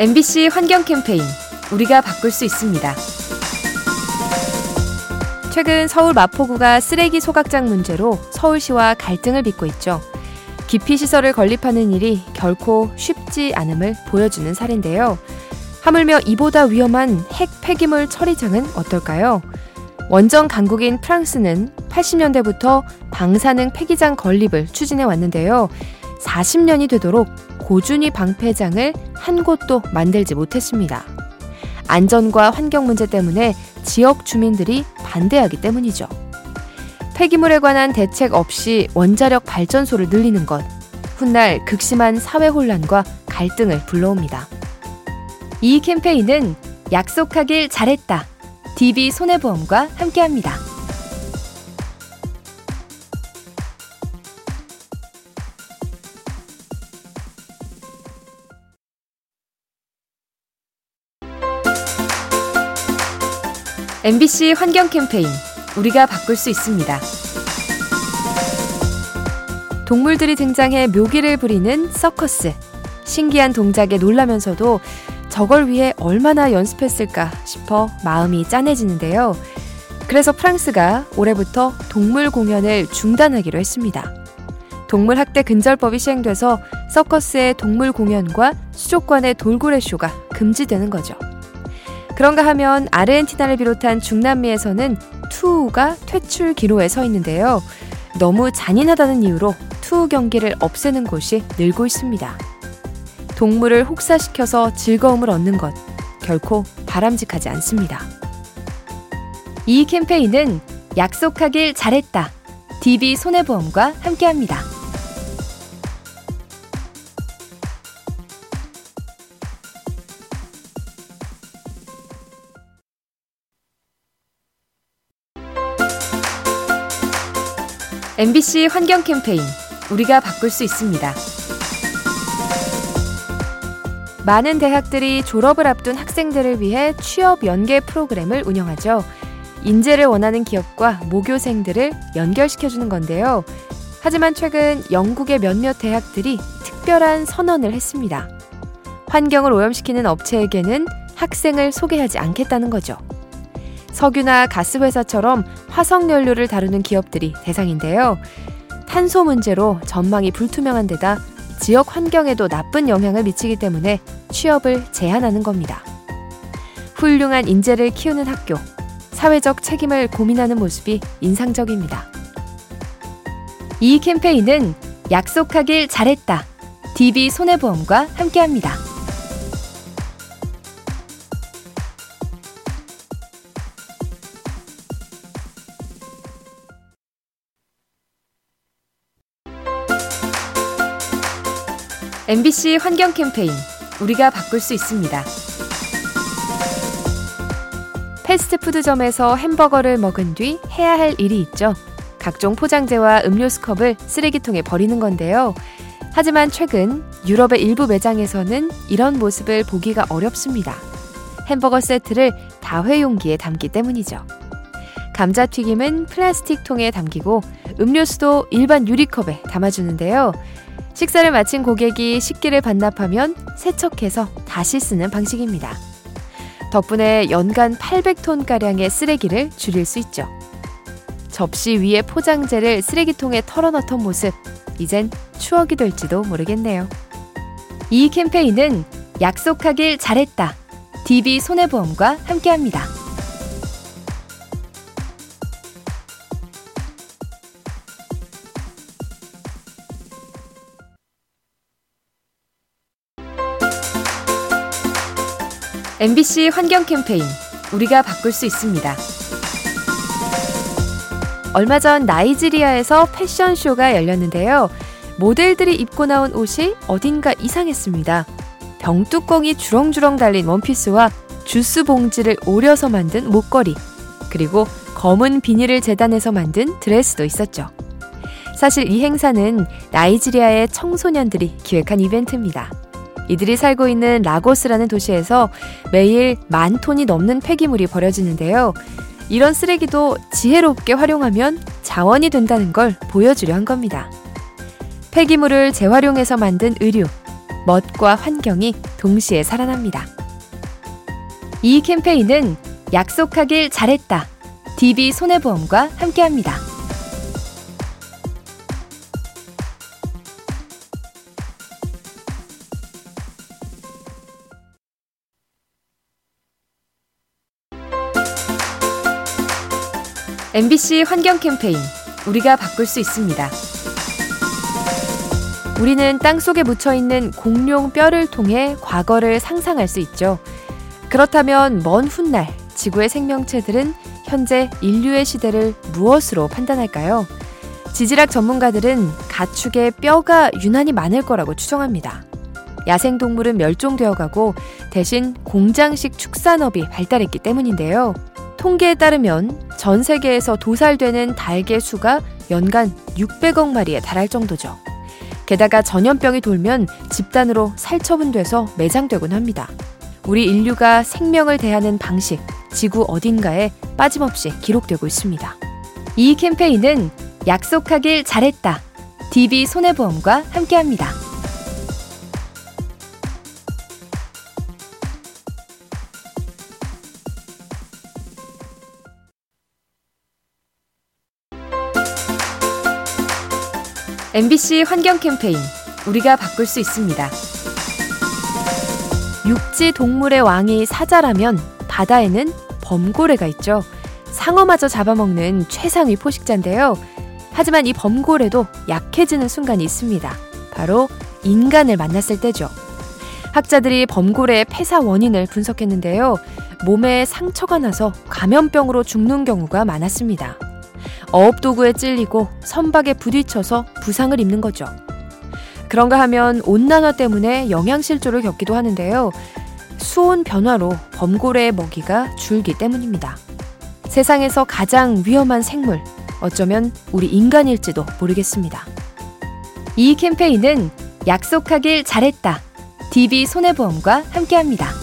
MBC 환경 캠페인 우리가 바꿀 수 있습니다. 최근 서울 마포구가 쓰레기 소각장 문제로 서울시와 갈등을 빚고 있죠. 기피 시설을 건립하는 일이 결코 쉽지 않음을 보여주는 사례인데요. 하물며 이보다 위험한 핵 폐기물 처리장은 어떨까요? 원정 강국인 프랑스는 80년대부터 방사능 폐기장 건립을 추진해 왔는데요. 40년이 되도록 고준위 방패장을 한 곳도 만들지 못했습니다. 안전과 환경 문제 때문에 지역 주민들이 반대하기 때문이죠. 폐기물에 관한 대책 없이 원자력 발전소를 늘리는 것, 훗날 극심한 사회 혼란과 갈등을 불러옵니다. 이 캠페인은 약속하길 잘했다. DB 손해보험과 함께합니다. MBC 환경 캠페인 우리가 바꿀 수 있습니다. 동물들이 등장해 묘기를 부리는 서커스. 신기한 동작에 놀라면서도 저걸 위해 얼마나 연습했을까 싶어 마음이 짠해지는데요. 그래서 프랑스가 올해부터 동물 공연을 중단하기로 했습니다. 동물 학대 근절법이 시행돼서 서커스의 동물 공연과 수족관의 돌고래 쇼가 금지되는 거죠. 그런가 하면 아르헨티나를 비롯한 중남미에서는 투우가 퇴출 기로에 서 있는데요. 너무 잔인하다는 이유로 투우 경기를 없애는 곳이 늘고 있습니다. 동물을 혹사시켜서 즐거움을 얻는 것 결코 바람직하지 않습니다. 이 캠페인은 약속하길 잘했다. DB 손해보험과 함께합니다. MBC 환경 캠페인 우리가 바꿀 수 있습니다. 많은 대학들이 졸업을 앞둔 학생들을 위해 취업 연계 프로그램을 운영하죠. 인재를 원하는 기업과 모교생들을 연결시켜주는 건데요. 하지만 최근 영국의 몇몇 대학들이 특별한 선언을 했습니다. 환경을 오염시키는 업체에게는 학생을 소개하지 않겠다는 거죠. 석유나 가스 회사처럼 화석 연료를 다루는 기업들이 대상인데요. 탄소 문제로 전망이 불투명한 데다 지역 환경에도 나쁜 영향을 미치기 때문에 취업을 제한하는 겁니다. 훌륭한 인재를 키우는 학교, 사회적 책임을 고민하는 모습이 인상적입니다. 이 캠페인은 약속하길 잘했다. DB 손해보험과 함께합니다. MBC 환경 캠페인 우리가 바꿀 수 있습니다. 패스트푸드점에서 햄버거를 먹은 뒤 해야 할 일이 있죠. 각종 포장재와 음료수 컵을 쓰레기통에 버리는 건데요. 하지만 최근 유럽의 일부 매장에서는 이런 모습을 보기가 어렵습니다. 햄버거 세트를 다회용기에 담기 때문이죠. 감자튀김은 플라스틱 통에 담기고 음료수도 일반 유리컵에 담아주는데요. 식사를 마친 고객이 식기를 반납하면 세척해서 다시 쓰는 방식입니다. 덕분에 연간 800톤가량의 쓰레기를 줄일 수 있죠. 접시 위에 포장재를 쓰레기통에 털어넣던 모습, 이젠 추억이 될지도 모르겠네요. 이 캠페인은 약속하길 잘했다. DB 손해보험과 함께합니다. MBC 환경 캠페인 우리가 바꿀 수 있습니다. 얼마 전 나이지리아에서 패션쇼가 열렸는데요. 모델들이 입고 나온 옷이 어딘가 이상했습니다. 병뚜껑이 주렁주렁 달린 원피스와 주스 봉지를 오려서 만든 목걸이, 그리고 검은 비닐을 재단해서 만든 드레스도 있었죠. 사실 이 행사는 나이지리아의 청소년들이 기획한 이벤트입니다. 이들이 살고 있는 라고스라는 도시에서 매일 만 톤이 넘는 폐기물이 버려지는데요. 이런 쓰레기도 지혜롭게 활용하면 자원이 된다는 걸 보여주려 한 겁니다. 폐기물을 재활용해서 만든 의류, 멋과 환경이 동시에 살아납니다. 이 캠페인은 약속하길 잘했다. DB 손해보험과 함께합니다. MBC 환경 캠페인 우리가 바꿀 수 있습니다. 우리는 땅 속에 묻혀 있는 공룡 뼈를 통해 과거를 상상할 수 있죠. 그렇다면 먼 훗날 지구의 생명체들은 현재 인류의 시대를 무엇으로 판단할까요? 지질학 전문가들은 가축의 뼈가 유난히 많을 거라고 추정합니다. 야생동물은 멸종되어 가고 대신 공장식 축산업이 발달했기 때문인데요. 통계에 따르면 전 세계에서 도살되는 닭의 수가 연간 600억 마리에 달할 정도죠. 게다가 전염병이 돌면 집단으로 살처분돼서 매장되곤 합니다. 우리 인류가 생명을 대하는 방식, 지구 어딘가에 빠짐없이 기록되고 있습니다. 이 캠페인은 약속하길 잘했다. DB 손해보험과 함께합니다. MBC 환경 캠페인 우리가 바꿀 수 있습니다. 육지 동물의 왕이 사자라면 바다에는 범고래가 있죠. 상어마저 잡아먹는 최상위 포식자인데요. 하지만 이 범고래도 약해지는 순간이 있습니다. 바로 인간을 만났을 때죠. 학자들이 범고래의 폐사 원인을 분석했는데요. 몸에 상처가 나서 감염병으로 죽는 경우가 많았습니다. 어업 도구에 찔리고 선박에 부딪혀서 부상을 입는 거죠. 그런가 하면 온난화 때문에 영양실조를 겪기도 하는데요. 수온 변화로 범고래의 먹이가 줄기 때문입니다. 세상에서 가장 위험한 생물, 어쩌면 우리 인간일지도 모르겠습니다. 이 캠페인은 약속하길 잘했다. DB 손해보험과 함께합니다.